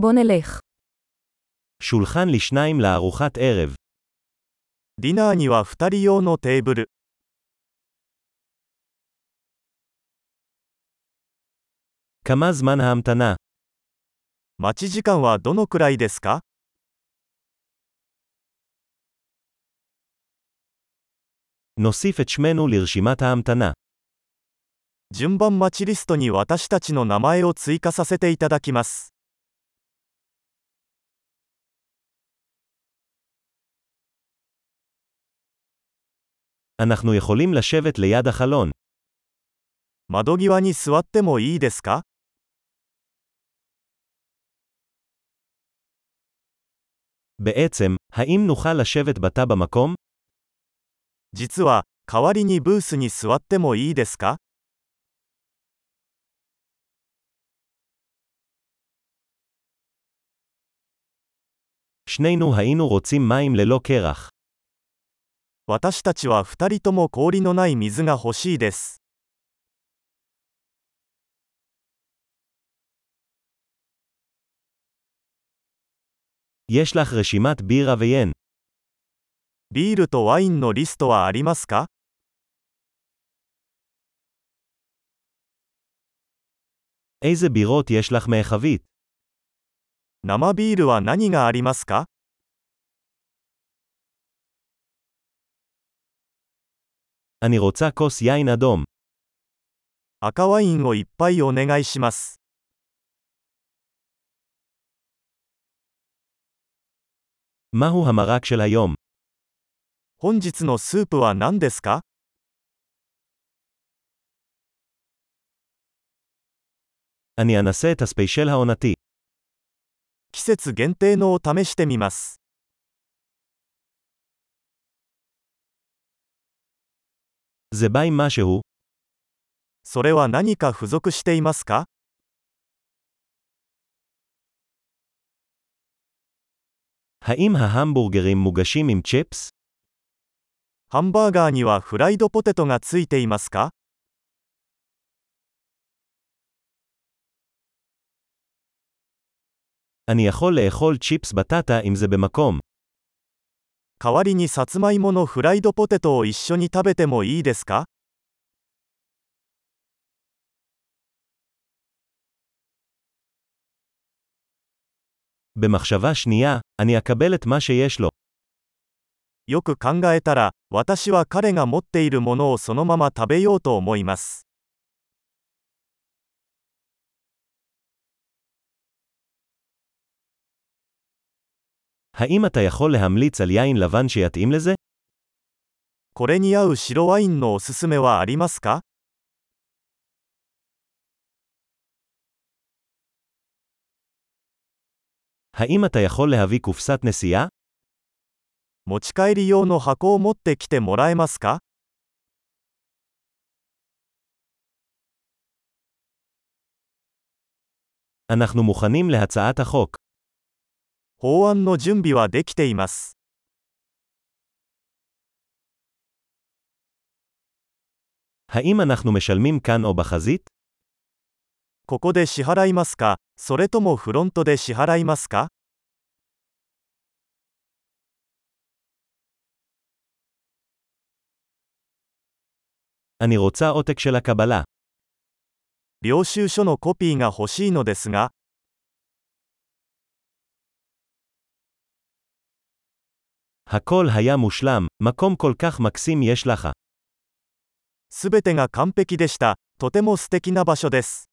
בוא נלך. שולחן לשניים לארוחת ערב. ディナーには2人用のテーブル。 כמה זמן ההמתנה? 待ち時間はどのくらいですか נוסיף את שמנו לרשימת ההמתנה. 順番待ちリストに私たちの名前を追加させていただきます。 אנחנו יכולים לשבת ליד החלון. 窓際に座ってもいいですか בעצם, האם נוכל לשבת בתא במקום? 実は、代わりにブースに座ってもいいですか שנינו היינו רוצים מים ללא קרח. 私たちは2人とも氷のない水が欲しいです。 יש לך רשימת בירה ויין. ビールとワインのリストはありますか איזה בירות יש לך מהחבית? 生ビールは何がありますか אני רוצה כוס יין אדום. 赤ワインをいっぱいお願いします。 מהו המרק של היום? 本日のスープは何ですか אני אנסה את הספיישל העונתי. 季節限定のを試してみます。 זה בא עם משהו, それは何か付属していますか האם ההמבורגרים מוגשים עם צ'יפס? ハンバーガーにはフライドポテトがついていますか אני יכול לאכול צ'יפס בטטה אם זה במקום. 代わりにさつまいものフライドポテトを一緒に食べてもいいですか？よく考えたら、私は彼が持っているものをそのまま食べようと思います。האם אתה יכול להמליץ על יין לבן שיתאים לזה? これに合う白ワインのおすすめはありますか האם אתה יכול להביא קופסת נסיעה? 持ち帰り用の箱を持ってきてもらえますか אנחנו מוכנים להצעת החוק. 法案の準備はできています。 האם אנחנו משלמים כאן או בחזית? ここで支払いますかそれともフロントで支払いますか אני רוצה עותק של הקבלה. 領収書のコピーが欲しいのですが、 הכל היה מושלם, מקום כל כך מקסים יש לך. すべてが完璧でした。とても素敵な場所です。